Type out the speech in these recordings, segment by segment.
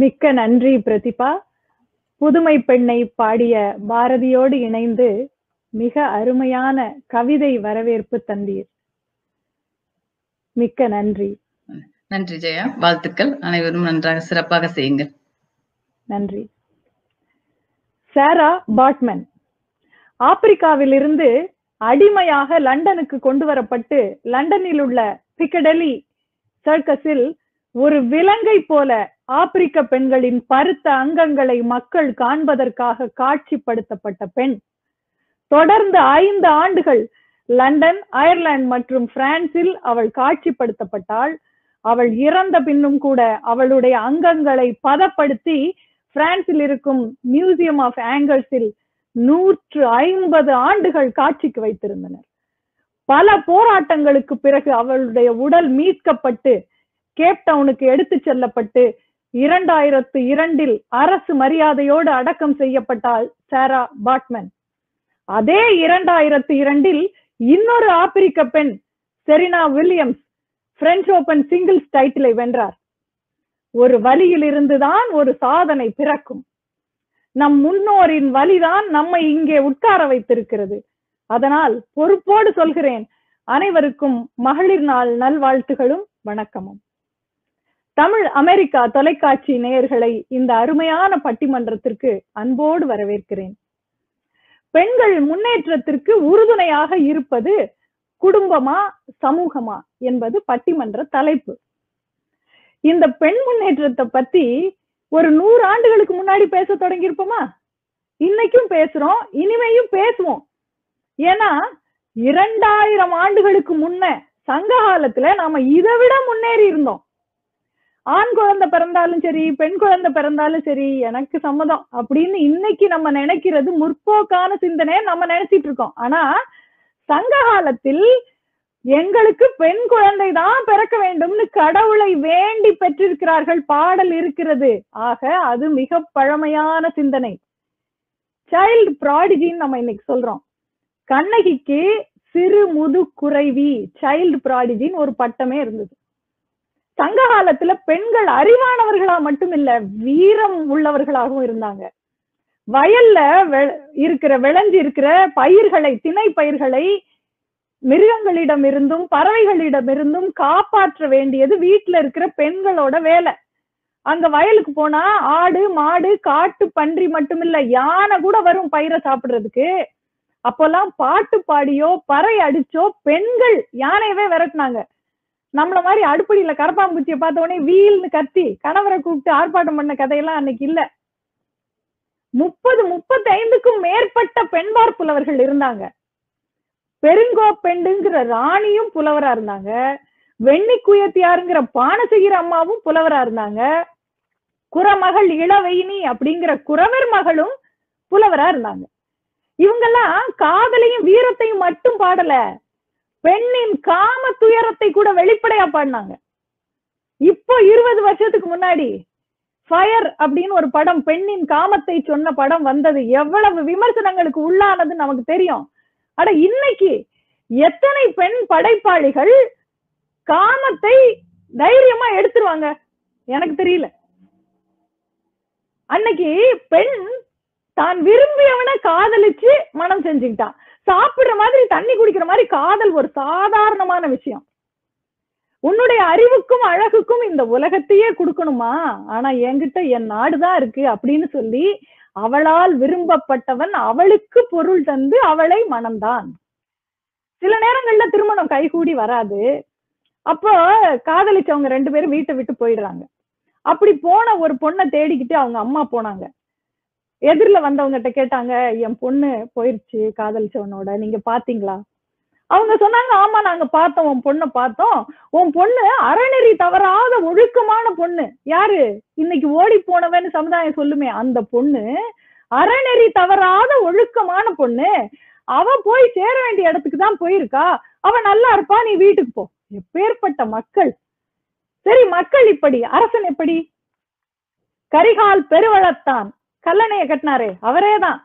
மிக்க நன்றி பிரதிபா. புதுமை பெண்ணை பாடிய பாரதியோடு இணைந்து மிக அருமையான கவிதை வரவேற்பு தந்தீர். மிக்க நன்றி. நன்றி ஜெயா. வாழ்த்துக்கள். அனைவரும் நன்றாக சிறப்பாக செய்யுங்கள். நன்றி. சாரா பாட்மன். ஆப்பிரிக்காவிலிருந்து அடிமையாக லண்டனுக்கு கொண்டு வரப்பட்டு லண்டனில் உள்ள பிக்கடலி சர்க்கஸில் ஒரு விலங்கை போல ஆப்பிரிக்க பெண்களின் பருத்த அங்கங்களை மக்கள் காண்பதற்காக காட்சிப்படுத்தப்பட்ட பெண். தொடர்ந்து ஐந்து ஆண்டுகள் லண்டன் அயர்லாந்து மற்றும் பிரான்சில் அவள் காட்சிப்படுத்தப்பட்டாள். அவள் இறந்த பின்னும் கூட அவளுடைய அங்கங்களை பதப்படுத்தி பிரான்சில் இருக்கும் மியூசியம் ஆஃப் ஆங்கர்ஸில் நூற்று ஐம்பது ஆண்டுகள் காட்சிக்கு வைத்திருந்தனர். பல போராட்டங்களுக்கு பிறகு அவளுடைய உடல் மீட்கப்பட்டு கேப்டவுனுக்கு எடுத்து செல்லப்பட்டு இரண்டாயிரத்து இரண்டில் அரசு மரியாதையோடு அடக்கம் செய்யப்பட்டாள் சாரா பாட்மன். அதே இரண்டாயிரத்து இரண்டில் இன்னொரு ஆப்பிரிக்க பெண் Serena Williams French Open singles டைட்டிலை வென்றார். ஒரு வழியில் இருந்துதான் ஒரு சாதனை பிறக்கும். நம் முன்னோரின் வழிதான் நம்மை இங்கே உட்கார வைத்திருக்கிறது. அதனால் பொறுப்போடு சொல்கிறேன். அனைவருக்கும் மகளிர் நாள் நல்வாழ்த்துகளும் வணக்கமும். தமிழ் அமெரிக்கா தொலைக்காட்சி நேயர்களை இந்த அருமையான பட்டிமன்றத்திற்கு அன்போடு வரவேற்கிறேன். பெண்கள் முன்னேற்றத்திற்கு உறுதுணையாக இருப்பது குடும்பமா சமூகமா என்பது பட்டிமன்ற தலைப்பு. இந்த பெண் முன்னேற்றத்தை பத்தி ஒரு நூறு ஆண்டுகளுக்கு முன்னாடி பேச தொடங்கி இருப்போமா இன்னைக்கும் பேசுறோம் இனிமையும் பேசுவோம். ஏன்னா இரண்டாயிரம் ஆண்டுகளுக்கு முன்ன சங்க காலத்துல நாம இதை விட முன்னேறி இருந்தோம். ஆண் குழந்தை பிறந்தாலும் சரி பெண் குழந்தை பிறந்தாலும் சரி எனக்கு சம்மதம் அப்படின்னு இன்னைக்கு நம்ம நினைக்கிறது முற்போக்கான சிந்தனையை நம்ம நினைச்சிட்டு இருக்கோம். ஆனா சங்க காலத்தில் எங்களுக்கு பெண் குழந்தை தான் பிறக்க வேண்டும்னு கடவுளை வேண்டி பெற்றிருக்கிறார்கள் பாடல் இருக்கிறது. ஆக அது மிக பழமையான சிந்தனை. சைல்டு ப்ராடிஜின்னு நம்ம இன்னைக்கு சொல்றோம். கண்ணகிக்கு சிறு முது குறைவி சைல்டு ப்ராடிஜின்னு ஒரு பட்டமே இருந்தது. சங்க காலத்துல பெண்கள் அறிவானவர்களா மட்டும் இல்ல வீரம் உள்ளவர்களாகவும் இருந்தாங்க. வயல்ல இருக்கிற விளைஞ்சு இருக்கிற பயிர்களை திணை பயிர்களை மிருகங்களிடம் இருந்தும் பறவைகளிடம் இருந்தும் காப்பாற்ற வேண்டியது வீட்டுல இருக்கிற பெண்களோட வேலை. அங்க வயலுக்கு போனா ஆடு மாடு காட்டு பன்றி மட்டும் இல்ல யானை கூட வரும் பயிரை சாப்பிடுறதுக்கு. அப்போல்லாம் பாட்டு பாடியோ பறை அடிச்சோ பெண்கள் யானையவே விரட்டினாங்க. நம்மள மாதிரி அடுப்படியில கரப்பாம்பூச்சியை பார்த்த உடனே வீல்னு கத்தி கணவரை கூப்பிட்டு ஆர்ப்பாட்டம் பண்ண கதையெல்லாம் அன்னைக்கு இல்ல. முப்பது முப்பத்தி ஐந்துக்கும் மேற்பட்ட பெண்பார் புலவர்கள் இருந்தாங்க. பெருங்கோ பெண்டுங்கிற ராணியும் புலவரா இருந்தாங்க. வெண்ணி குயத்தியாருங்கிற பானை செய்கிற அம்மாவும் புலவரா இருந்தாங்க. குறமகள் இளவைனி அப்படிங்கிற குறவர் மகளும் புலவரா இருந்தாங்க. இவங்கெல்லாம் காதலையும் வீரத்தையும் மட்டும் பாடல. பெண்ணின் காம துயரத்தை கூட வெளிப்படையா பாடினாங்க. இப்போ இருபது வருஷத்துக்கு முன்னாடி ஃபயர் அப்படின்னு ஒரு படம் பெண்ணின் காமத்தை சொன்ன படம் வந்தது. எவ்வளவு விமர்சனங்களுக்கு உள்ளானது நமக்கு தெரியும். அட இன்னைக்கு எத்தனை பெண் படைப்பாளிகள் காமத்தை தைரியமா எடுத்துருவாங்க? எனக்கு தெரியல. அன்னைக்கு பெண் தான் விரும்பியவனை காதலிச்சு மனம் செஞ்சுக்கிட்டான் சாப்பிடுற மாதிரி தண்ணி குடிக்கிற மாதிரி காதல் ஒரு சாதாரணமான விஷயம். உன்னுடைய அறிவுக்கும் அழகுக்கும் இந்த உலகத்தையே கொடுக்கணுமா? ஆனா என்கிட்ட என் நாடுதான் இருக்கு அப்படின்னு சொல்லி அவளால் விரும்பப்பட்டவன் அவளுக்கு பொருள் தந்து அவளை மனம்தான் சில நேரங்கள்ல திருமணம் கைகூடி வராது. அப்போ காதலிச்சவங்க ரெண்டு பேரும் வீட்டை விட்டு போயிடுறாங்க. அப்படி போன ஒரு பொண்ணை தேடிக்கிட்டு அவங்க அம்மா போனாங்க. எதிரில வந்தவங்ககிட்ட கேட்டாங்க என் பொண்ணு போயிருச்சு காதலிச்சவனோட நீங்க பாத்தீங்களா? அவங்க சொன்னாங்க ஆமா நாங்க பார்த்தோம் உன் பொண்ணை பார்த்தோம். உன் பொண்ணு அறநெறி தவறாத ஒழுக்கமான பொண்ணு. யாரு? இன்னைக்கு ஓடி போனவன்னு சமுதாயம் சொல்லுமே அந்த பொண்ணு அறநெறி தவறாத ஒழுக்கமான பொண்ணு. அவ போய் சேர வேண்டிய இடத்துக்கு தான் போயிருக்கா. அவ நல்லா இருப்பா நீ வீட்டுக்கு போ. எப்பேற்பட்ட மக்கள். சரி மக்கள் இப்படி அரசன் எப்படி? கரிகால் பெருவளத்தான். கல்லணையை கட்டினாரு அவரேதான்.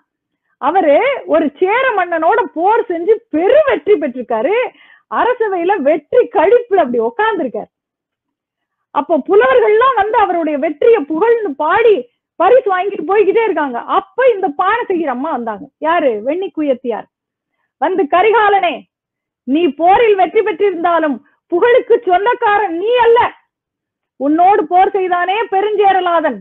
அவரு ஒரு சேர மன்னனோட போர் செஞ்சு பெரு வெற்றி பெற்றிருக்காரு. அரசவையில வெற்றி கழிப்புல அப்படி உட்கார்ந்துருக்காரு அப்போ புலவர்கள்லாம் வந்து அவருடைய வெற்றியை புகழ்ந்து பாடி பரிசு வாங்கிட்டு போய்கிட்டே இருக்காங்க. அப்ப இந்த பானசகிர் அம்மா வந்தாங்க. யாரு? வெண்ணி குயத்தியார். வந்து கரிகாலனே நீ போரில் வெற்றி பெற்றிருந்தாலும் புகழுக்கு சொந்தக்காரன் நீ அல்ல. உன்னோடு போர் செய்தானே பெருஞ்சேரலாதன்.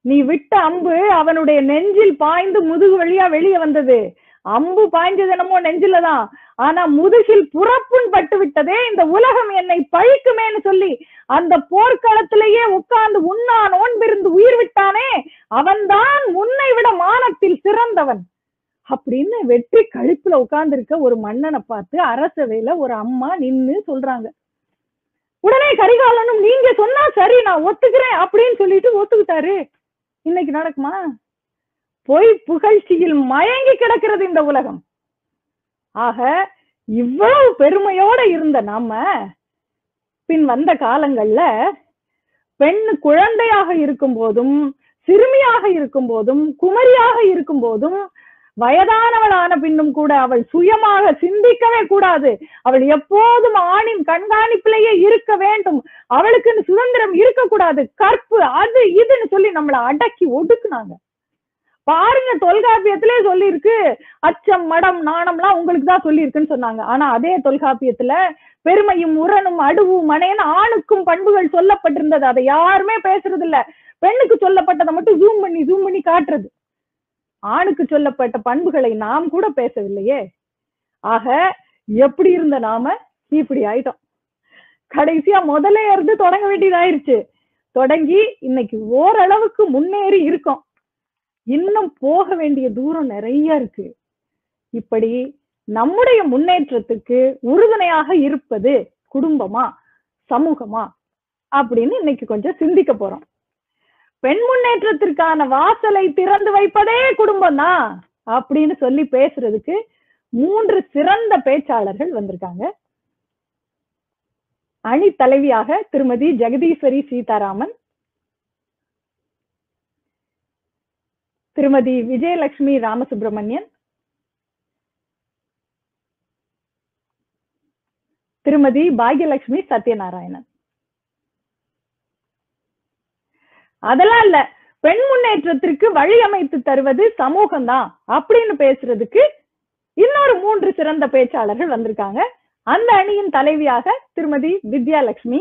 நீ விட்ட அம்பு அவனுடைய நெஞ்சில் பாய்ந்து முதுகு வழியா வெளியே வந்தது. அம்பு பாய்ஞ்சது என்னமோ நெஞ்சிலதான். ஆனா முதுகில் புறப்புண் பட்டு விட்டதே இந்த உலகம் என்னை பழிக்குமேன்னு சொல்லி அந்த போர்க்களத்திலேயே உட்கார்ந்து உண்ணா நோன்பிருந்து உயிர் விட்டானே அவன்தான் உன்னை விட மானத்தில் சிறந்தவன். அப்படின்னு வெற்றி கழுப்புல உட்கார்ந்து இருக்க ஒரு மன்னனை பார்த்து அரசவையில ஒரு அம்மா நின்னு சொல்றாங்க. உடனே கரிகாலனும் நீங்க சொன்னா சரி நான் ஒத்துக்கிறேன் அப்படின்னு சொல்லிட்டு ஒத்துக்கிட்டாரு. இன்னைக்கு நடக்குமா? பொய் புகழ்ச்சியில் மயங்கி கிடக்கிறது இந்த உலகம். ஆக இவ்வளவு பெருமையோட இருந்த நாம பின் வந்த காலங்கள்ல பெண் குழந்தையாக இருக்கும் போதும் சிறுமியாக இருக்கும் போதும் குமரியாக இருக்கும் போதும் வயதானவளான பின்னும் கூட அவள் சுயமாக சிந்திக்கவே கூடாது. அவள் எப்போதும் ஆணின் கண்காணிப்பிலேயே இருக்க வேண்டும். அவளுக்குன்னு சுதந்திரம் இருக்கக்கூடாது. கற்பு அது இதுன்னு சொல்லி நம்மளை அடக்கி ஒடுக்குனாங்க. பாருங்க தொல்காப்பியத்திலே சொல்லியிருக்கு. அச்சம் மடம் நாணம்லாம் உங்களுக்கு தான் சொல்லியிருக்குன்னு சொன்னாங்க. ஆனா அதே தொல்காப்பியத்துல பெருமையும் உரனும் அடுவும் மனேன்னு ஆணுக்கும் பண்புகள் சொல்லப்பட்டிருந்தது. அதை யாருமே பேசுறது இல்ல பெண்ணுக்கு சொல்லப்பட்டதை மட்டும் ஜூம் பண்ணி ஜூம் பண்ணி காட்டுறது. ஆணுக்கு சொல்லப்பட்ட பண்புகளை நாம் கூட பேசவில்லையே. ஆக எப்படி இருந்த நாம? இப்படி ஆயிட்டோம். கடைசியா முதல்ல இருந்து தொடங்க வேண்டியதாயிருச்சு. தொடங்கி இன்னைக்கு ஓரளவுக்கு முன்னேறி இருக்கோம். இன்னும் போக வேண்டிய தூரம் நிறைய இருக்கு. இப்படி நம்முடைய முன்னேற்றத்துக்கு உறுதுணையாக இருப்பது குடும்பமா? சமூகமா? அப்படின்னு இன்னைக்கு கொஞ்சம் சிந்திக்க போறோம். பெண் முன்னேற்றத்திற்கான வாசலை திறந்து வைப்பதே குடும்பம் தான் அப்படின்னு சொல்லி பேசுறதுக்கு மூன்று சிறந்த பேச்சாளர்கள் வந்திருக்காங்க. அணி தலைவியாக திருமதி ஜெகதீஸ்வரி சீதாராமன் திருமதி விஜயலட்சுமி ராமசுப்பிரமணியன் திருமதி பாக்யலட்சுமி சத்யநாராயணன். அதெல்லாம் இல்ல. பெண் முன்னேற்றத்திற்கு வழி அமைத்து தருவது சமூகம் தான் அப்படின்னு பேசுறதுக்கு இன்னொரு மூன்று சிறந்த பேச்சாளர்கள் வந்திருக்காங்க. அந்த அணியின் தலைவியாக திருமதி வித்யாலட்சுமி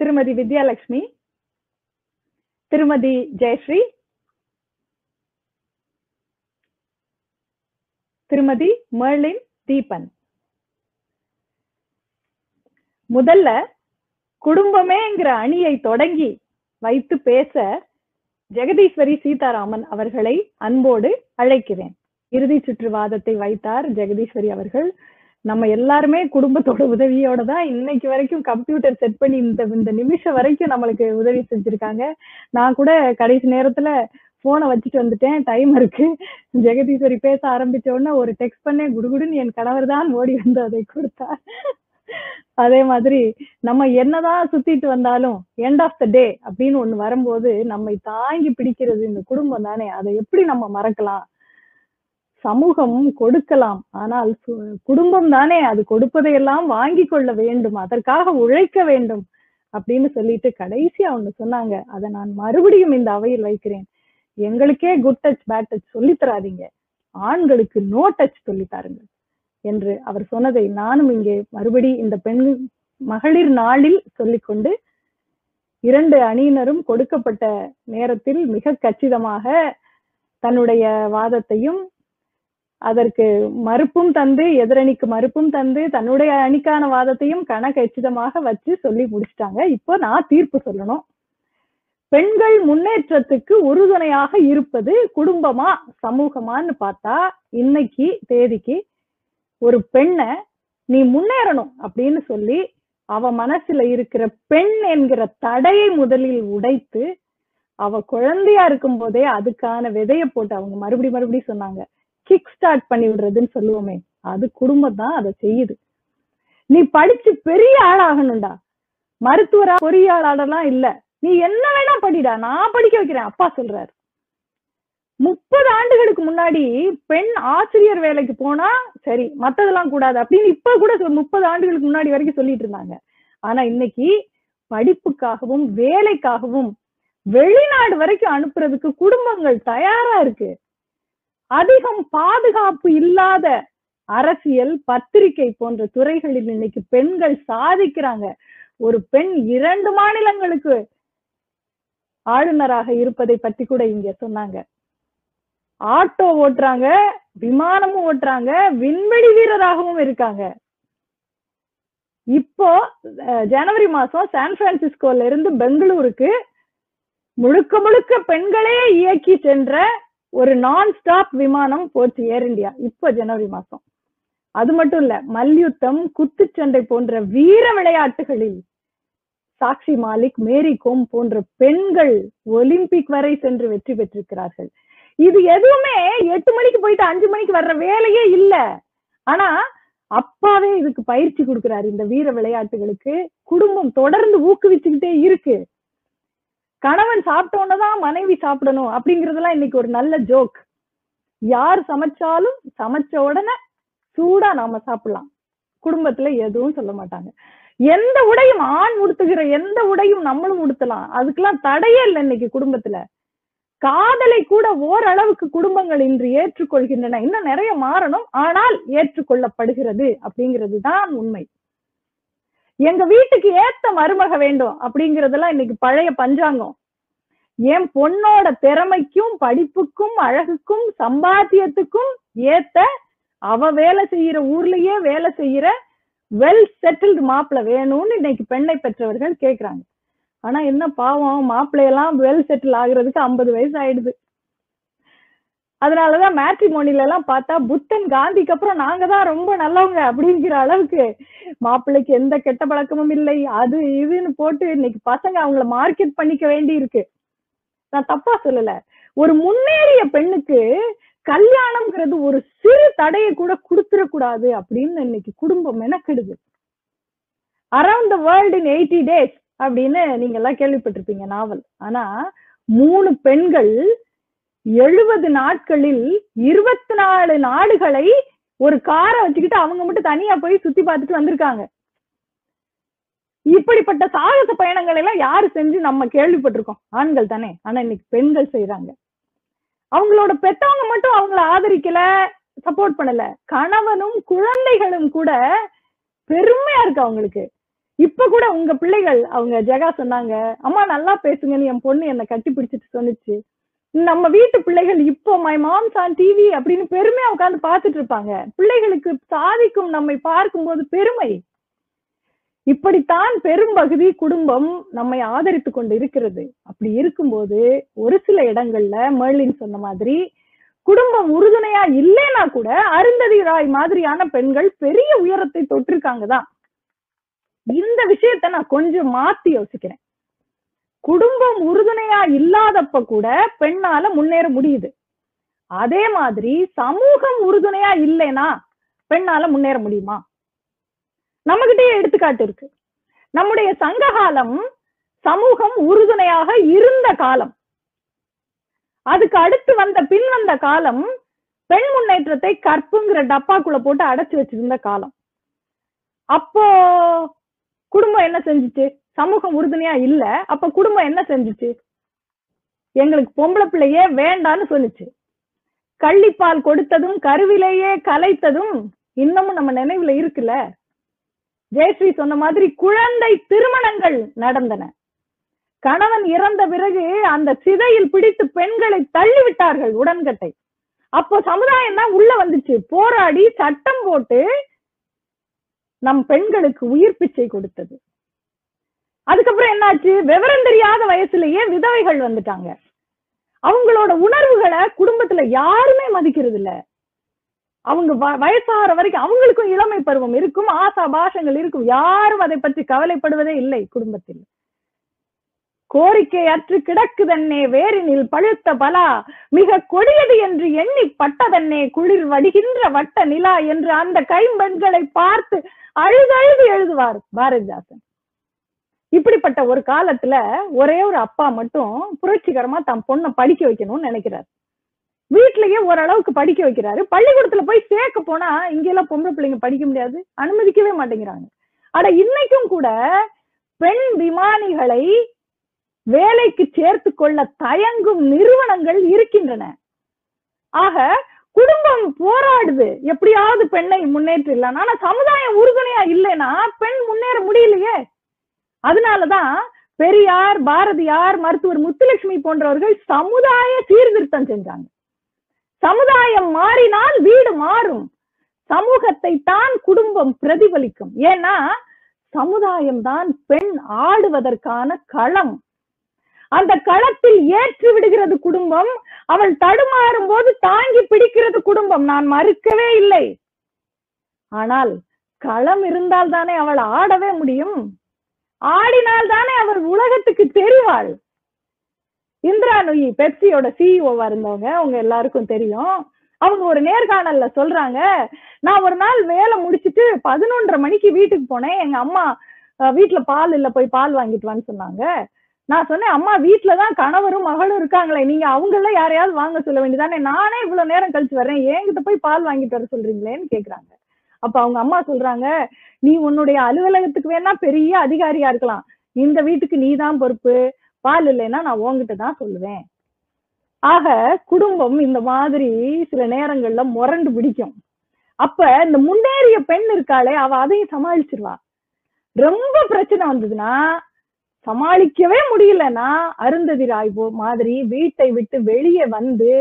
திருமதி வித்யாலட்சுமி திருமதி ஜெயஸ்ரீ. திருமதி மெர்லின் தீபன். முதல்ல குடும்பமேங்கிற அணியை தொடங்கி வைத்து பேச ஜெகதீஸ்வரி சீதாராமன் அவர்களை அன்போடு அழைக்கிறேன். இறுதி சுற்று வாதத்தை வைத்தார் ஜெகதீஸ்வரி அவர்கள். நம்ம எல்லாருமே குடும்பத்தோட உதவியோட தான் இன்னைக்கு வரைக்கும் கம்ப்யூட்டர் செட் பண்ணி இந்த இந்த நிமிஷம் வரைக்கும் நம்மளுக்கு உதவி செஞ்சிருக்காங்க. நான் கூட கடைசி நேரத்துல போனை வச்சுட்டு வந்துட்டேன். டைம் இருக்கு. ஜெகதீஸ்வரி பேச ஆரம்பிச்ச உடனே ஒரு டெக்ஸ்ட் பண்ணேன். குடுகுடுன்னு என் கணவர் தான் ஓடி வந்து அதை கொடுத்தார். அதே மாதிரி நம்ம என்னதான் சுத்திட்டு வந்தாலும் எண்ட் ஆஃப் த டே அப்படின்னு ஒண்ணு வரும்போது நம்மை தாங்கி பிடிக்கிறது இந்த குடும்பம் தானே. அதை எப்படி நம்ம மறக்கலாம்? சமூகம் கொடுக்கலாம். ஆனால் குடும்பம் தானே. அது கொடுப்பதையெல்லாம் வாங்கி கொள்ள வேண்டும். அதற்காக உழைக்க வேண்டும் அப்படின்னு சொல்லிட்டு கடைசியா ஒண்ணு சொன்னாங்க. அதை நான் மறுபடியும் இந்த அவையில் வைக்கிறேன். எங்களுக்கே குட் டச் பேட் டச் சொல்லி தராதீங்க. ஆண்களுக்கு நோ டச் சொல்லி தாருங்க என்று அவர் சொன்னதை நானும் இங்கே மறுபடி இந்த பெண் மகளிர் நாளில் சொல்லிக்கொண்டு இரண்டு அணியினரும் கொடுக்கப்பட்ட நேரத்தில் மிக கச்சிதமாக தன்னுடைய வாதத்தையும் அதற்கு மறுப்பும் தந்து எதிரணிக்கு மறுப்பும் தந்து தன்னுடைய அணிக்கான வாதத்தையும் கன கச்சிதமாக வச்சு சொல்லி முடிச்சிட்டாங்க. இப்போ நான் தீர்ப்பு சொல்லணும். பெண்கள் முன்னேற்றத்துக்கு உறுதுணையாக இருப்பது குடும்பமா சமூகமான்னு பார்த்தா இன்னைக்கு தேதிக்கு ஒரு பெண்ணை நீ முன்னேறணும் அப்படின்னு சொல்லி அவ மனசுல இருக்கிற பெண் என்கிற தடையை முதலில் உடைத்து அவ குழந்தையா இருக்கும் போதே அதுக்கான விதைய போட்டு அவங்க மறுபடி மறுபடி சொன்னாங்க. கிக் ஸ்டார்ட் பண்ணி விடுறதுன்னு சொல்லுவோமே அது குடும்பம் தான் அதை செய்யுது. நீ படிச்சு பெரிய ஆளாகணும்டா. மருத்துவரா பொறியாளர்லாம் இல்ல. நீ என்ன வேணா படிடா நான் படிக்க வைக்கிறேன் அப்பா சொல்றாரு. முப்பது ஆண்டுகளுக்கு முன்னாடி பெண் ஆசிரியர் வேலைக்கு போனா சரி மத்ததெல்லாம் கூடாது அப்படின்னு இப்ப கூட முப்பது ஆண்டுகளுக்கு முன்னாடி வரைக்கும் சொல்லிட்டு இருந்தாங்க. ஆனா இன்னைக்கு படிப்புக்காகவும் வேலைக்காகவும் வெளிநாடு வரைக்கும் அனுப்புறதுக்கு குடும்பங்கள் தயாரா இருக்கு. அதிகம் பாதுகாப்பு இல்லாத அரசியல் பத்திரிகை போன்ற துறைகளில் இன்னைக்கு பெண்கள் சாதிக்கிறாங்க. ஒரு பெண் இரண்டு மாநிலங்களுக்கு ஆளுநராக இருப்பதை பத்தி கூட இங்க சொன்னாங்க. ஆட்டோ ஓட்டுறாங்க விமானமும் ஓட்டுறாங்க விண்வெளி வீரராகவும் இருக்காங்க. இப்போ ஜனவரி மாசம் சான் பிரான்சிஸ்கோல இருந்து பெங்களூருக்கு முழுக்க முழுக்க பெண்களே இயக்கி சென்ற ஒரு நான் ஸ்டாப் விமானம் போச்சு ஏர் இந்தியா இப்போ ஜனவரி மாசம். அது மட்டும் இல்ல மல்யுத்தம் குத்துச்சண்டை போன்ற வீர விளையாட்டுகளில் சாக்ஷி மாலிக் மேரி கோம் போன்ற பெண்கள் ஒலிம்பிக் வரை சென்று வெற்றி பெற்றிருக்கிறார்கள். இது எதுவுமே எட்டு மணிக்கு போயிட்டு அஞ்சு மணிக்கு வர்ற வேலையே இல்ல. ஆனா அப்பாவே இதுக்கு பயிற்சி கொடுக்கிறாரு இந்த வீர விளையாட்டுகளுக்கு. குடும்பம் தொடர்ந்து ஊக்குவிச்சுக்கிட்டே இருக்கு. கணவன் சாப்பிட்ட தான் மனைவி சாப்பிடணும் அப்படிங்கறதெல்லாம் இன்னைக்கு ஒரு நல்ல ஜோக் யார் சமைச்சாலும் சமைச்ச உடனே சூடா நாம சாப்பிடலாம். குடும்பத்துல எதுவும் சொல்ல மாட்டாங்க. எந்த உடையும் ஆண் உடுத்துகிற எந்த உடையும் நம்மளும் உடுத்தலாம். அதுக்கெல்லாம் தடையே இல்லை இன்னைக்கு குடும்பத்துல. காதலை கூட ஓரளவுக்கு குடும்பங்கள் இன்று ஏற்றுக்கொள்கின்றன. இன்னும் நிறைய மாறணும். ஆனால் ஏற்றுக்கொள்ளப்படுகிறது அப்படிங்கிறது தான் உண்மை. எங்க வீட்டுக்கு ஏத்த மருமக வேண்டும் அப்படிங்கறதெல்லாம் இன்னைக்கு பழைய பஞ்சாங்கம். என் பொண்ணோட திறமைக்கும் படிப்புக்கும் அழகுக்கும் சம்பாத்தியத்துக்கும் ஏத்த அவ வேலை செய்யற ஊர்லயே வேலை செய்யற வெல் செட்டில்டு மாப்பிள்ளை வேணும்னு இன்னைக்கு பெண்ணை பெற்றவர்கள் கேக்குறாங்க. ஆனா என்ன பாவம் மாப்பிள்ளையெல்லாம் வெல் செட்டில் ஆகுறதுக்கு ஐம்பது வயசு ஆயிடுது. அதனாலதான் மேட்ரிமோனில எல்லாம் பார்த்தா புத்தன் காந்திக்கு அப்புறம் நாங்க தான் ரொம்ப நல்லவங்க அப்படிங்கிற அளவுக்கு மாப்பிள்ளைக்கு எந்த கெட்ட பழக்கமும் இல்லை. அது இதுன்னு போட்டு இன்னைக்கு பசங்க அவங்கள மார்க்கெட் பண்ணிக்க வேண்டி இருக்கு நான் தப்பா சொல்லல. ஒரு முன்னேறிய பெண்ணுக்கு கல்யாணம்ங்கிறது ஒரு சிறு தடையை கூட கொடுத்துடக்கூடாது அப்படின்னு இன்னைக்கு குடும்பம் மெனக்கெடுது. Around the world in eighty days அப்படின்னு நீங்க எல்லாம் கேள்விப்பட்டிருப்பீங்க நாவல். ஆனா மூணு பெண்கள் எழுபது நாட்களில் இருபத்தி நாலு நாடுகளை ஒரு காரை வச்சுக்கிட்டு அவங்க மட்டும் தனியா போய் சுத்தி பார்த்துட்டு வந்திருக்காங்க. இப்படிப்பட்ட சாகச பயணங்கள் எல்லாம் யாரு செஞ்சு நம்ம கேள்விப்பட்டிருக்கோம்? ஆண்கள் தானே. ஆனா இன்னைக்கு பெண்கள் செய்யறாங்க அவங்களோட பெத்தவங்க மட்டும் அவங்கள ஆதரிக்கல. சப்போர்ட் பண்ணல. கணவனும் குழந்தைகளும் கூட பெருமையா இருக்கு அவங்களுக்கு. இப்ப கூட உங்க பிள்ளைகள் அவங்க ஜெகா சொன்னாங்க அம்மா நல்லா பேசுங்கன்னு என் பொண்ணு என்னை கட்டி பிடிச்சிட்டு சொன்னுச்சு. நம்ம வீட்டு பிள்ளைகள் இப்போ மை மாம்ஸ் ஆன் டிவி அப்படின்னு பெருமையா உட்கார்ந்து பாத்துட்டு இருப்பாங்க. பிள்ளைகளுக்கு சாதிக்கும் நம்மை பார்க்கும்போது பெருமை. இப்படித்தான் பெரும்பகுதி குடும்பம் நம்மை ஆதரித்து கொண்டு இருக்கிறது. அப்படி இருக்கும்போது ஒரு சில இடங்கள்ல மேர்லின் சொன்ன மாதிரி குடும்பம் உறுதுணையா இல்லைன்னா கூட அருந்ததி ராய் மாதிரியான பெண்கள் பெரிய உயரத்தை தொற்றிருக்காங்க தான் இந்த விஷயத்த நான் கொஞ்சம் மாத்தி யோசிக்கிறேன். குடும்பம் உறுதுணையா இல்லாதப்ப கூட பெண்ணால முன்னேற முடியுது. அதே மாதிரி சமூகம் உறுதுணையா இல்லைனா பெண்ணால முன்னேற முடியுமா? நம்மகிட்டயே எடுத்துக்காட்டு இருக்கு. நம்முடைய சங்ககாலம் சமூகம் உறுதுணையாக இருந்த காலம். அதுக்கு அடுத்து வந்த பின் வந்த காலம் பெண் முன்னேற்றத்தை கற்புங்கிற டப்பாக்குள்ள போட்டு அடைச்சு வச்சிருந்த காலம். அப்போ குடும்பம் என்ன செஞ்சுச்சு? சமூகம் உறுதுணையா இல்ல. அப்ப குடும்பம் என்ன செஞ்சுச்சு? எங்களுக்கு பொம்பளை பிள்ளையே வேண்டான்னு சொல்லுச்சு. கள்ளிப்பால் கொடுத்ததும் கருவிலேயே கலைத்ததும் இன்னமும் நம்ம நினைவுல இருக்குல்ல? ஜெயஸ்ரீ சொன்ன மாதிரி குழந்தை திருமணங்கள் நடந்தன. கணவன் இறந்த பிறகு அந்த சிதையில் பிடித்து பெண்களை தள்ளிவிட்டார்கள் உடன்கட்டை. அப்போ சமுதாயம் தான் உள்ள வந்துச்சு. போராடி சட்டம் போட்டு நம் பெண்களுக்கு உயிர் பிச்சை கொடுத்தது. அதுக்கப்புறம் என்னாச்சு? விவரம் தெரியாத வயசுலயே விதவைகள் வந்துட்டாங்க. அவங்களோட உணர்வுகளை குடும்பத்துல யாருமே மதிக்கிறது இல்ல அவங்க வ- வயசாகிற வரைக்கும் அவங்களுக்கும் இளமை பருவம் இருக்கும் ஆசா பாஷங்கள் இருக்கும். யாரும் அதை பற்றி கவலைப்படுவதே இல்லை குடும்பத்தில். கோரிக்கை அற்று கிடக்குதன்னே வேரினில் பழுத்த பலா மிக கொடியது என்று எண்ணி பட்டதன்னே குளிர் வடிகின்ற வட்ட நிலா என்று அந்த கைம்பெண்களை பார்த்து அழுதழுது எழுதுவார் பாரதிதாசன். இப்படிப்பட்ட ஒரு காலத்துல ஒரே ஒரு அப்பா மட்டும் புரட்சிகரமா தம் பொண்ணை படிக்க வைக்கணும்னு நினைக்கிறார். வீட்லயே ஓரளவுக்கு படிக்க வைக்கிறாரு. பள்ளிக்கூடத்துல போய் சேர்க்க போனா இங்க எல்லாம் பொம்பளை பிள்ளைங்க படிக்க முடியாது. அனுமதிக்கவே மாட்டேங்கிறாங்க. ஆனா இன்னைக்கும் கூட பெண் விமானிகளை வேலைக்கு சேர்த்து கொள்ள தயங்கும் நிறுவனங்கள் இருக்கின்றன. ஆக குடும்பம் போராடுது. எப்படியாவது பெண்ணை முன்னேற்றிடலாம் ஆனா சமுதாயம் உறுதுணையா இல்லைன்னா பெண் முன்னேற முடியலையே. அதனாலதான் பெரியார் பாரதியார் மருத்துவர் முத்துலட்சுமி போன்றவர்கள் சமுதாய சீர்திருத்தம் செஞ்சாங்க. சமுதாயம் மாறினால் வீடு மாறும். சமூகத்தை தான் குடும்பம் பிரதிபலிக்கும். ஏன்னா சமுதாயம் தான் பெண் ஆடுவதற்கான களம். அந்த களத்தில் ஏற்று விடுகிறது குடும்பம் அவள் தடுமாறும் போது தாங்கி பிடிக்கிறது குடும்பம். நான் மறுக்கவே இல்லை. ஆனால் களம் இருந்தால் தானே அவள் ஆடவே முடியும்? ஆடினால் தானே அவள் உலகத்துக்கு தெரிவாள்? இந்திரா நுயி பெப்சியோட சிஇஓவா இருந்தவங்க அவங்க எல்லாருக்கும் தெரியும். அவங்க ஒரு நேர்காணல்ல சொல்றாங்க நான் ஒரு நாள் வேலை முடிச்சிட்டு பதினொன்றரை மணிக்கு வீட்டுக்கு போனேன். எங்க அம்மா வீட்டுல பால் இல்ல போய் பால் வாங்கிட்டு வான்னு சொன்னாங்க. நான் சொன்னேன் அம்மா வீட்டுலதான் கணவரும் மகளும் இருக்காங்களே நீங்க அவங்கள யாரையாவது வாங்க சொல்ல வேண்டியதானே? நானே இவ்வளவு நேரம் கழிச்சு வர்றேன் என்கிட்ட போய் பால் வாங்கிட்டு வர சொல்றீங்களேன்னு கேக்குறாங்க. அப்ப அவங்க அம்மா சொல்றாங்க நீ உன்னுடைய அலுவலகத்துக்கு வேணா பெரிய அதிகாரியா இருக்கலாம். இந்த வீட்டுக்கு நீ தான் பொறுப்பு. பால் இல்லைன்னா நான் உன்கிட்ட தான் சொல்லுவேன். ஆக குடும்பம் இந்த மாதிரி சில நேரங்கள்ல முரண்டு பிடிக்கும். அப்ப இந்த முன்னேறிய பெண் இருக்காளே அவ அதையும் சமாளிச்சிருவா. ரொம்ப பிரச்சனை வந்ததுன்னா சமாளிக்கவே முடியலன்னா அருந்ததி ராய் மாதிரி வீட்டை விட்டு வெளியே வந்து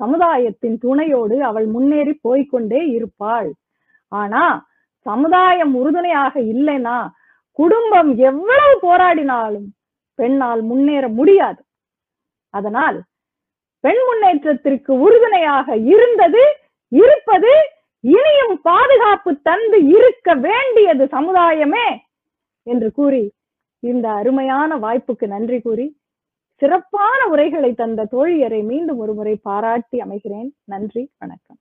சமுதாயத்தின் துணையோடு அவள் முன்னேறி போய்கொண்டே இருப்பாள். ஆனா சமுதாயம் உறுதுணையாக இல்லைன்னா குடும்பம் எவ்வளவு போராடினாலும் பெண்ணால் முன்னேற முடியாது. அதனால் பெண் முன்னேற்றத்திற்கு உறுதுணையாக இருந்தது இருப்பது இனியும் பாதுகாப்பு தந்து இருக்க வேண்டியது சமுதாயமே என்று கூறி இந்த அருமையான வாய்ப்புக்கு நன்றி கூறி சிறப்பான உரைகளை தந்த தோழியரை மீண்டும் ஒருமுறை பாராட்டி அமைகிறேன். நன்றி வணக்கம்.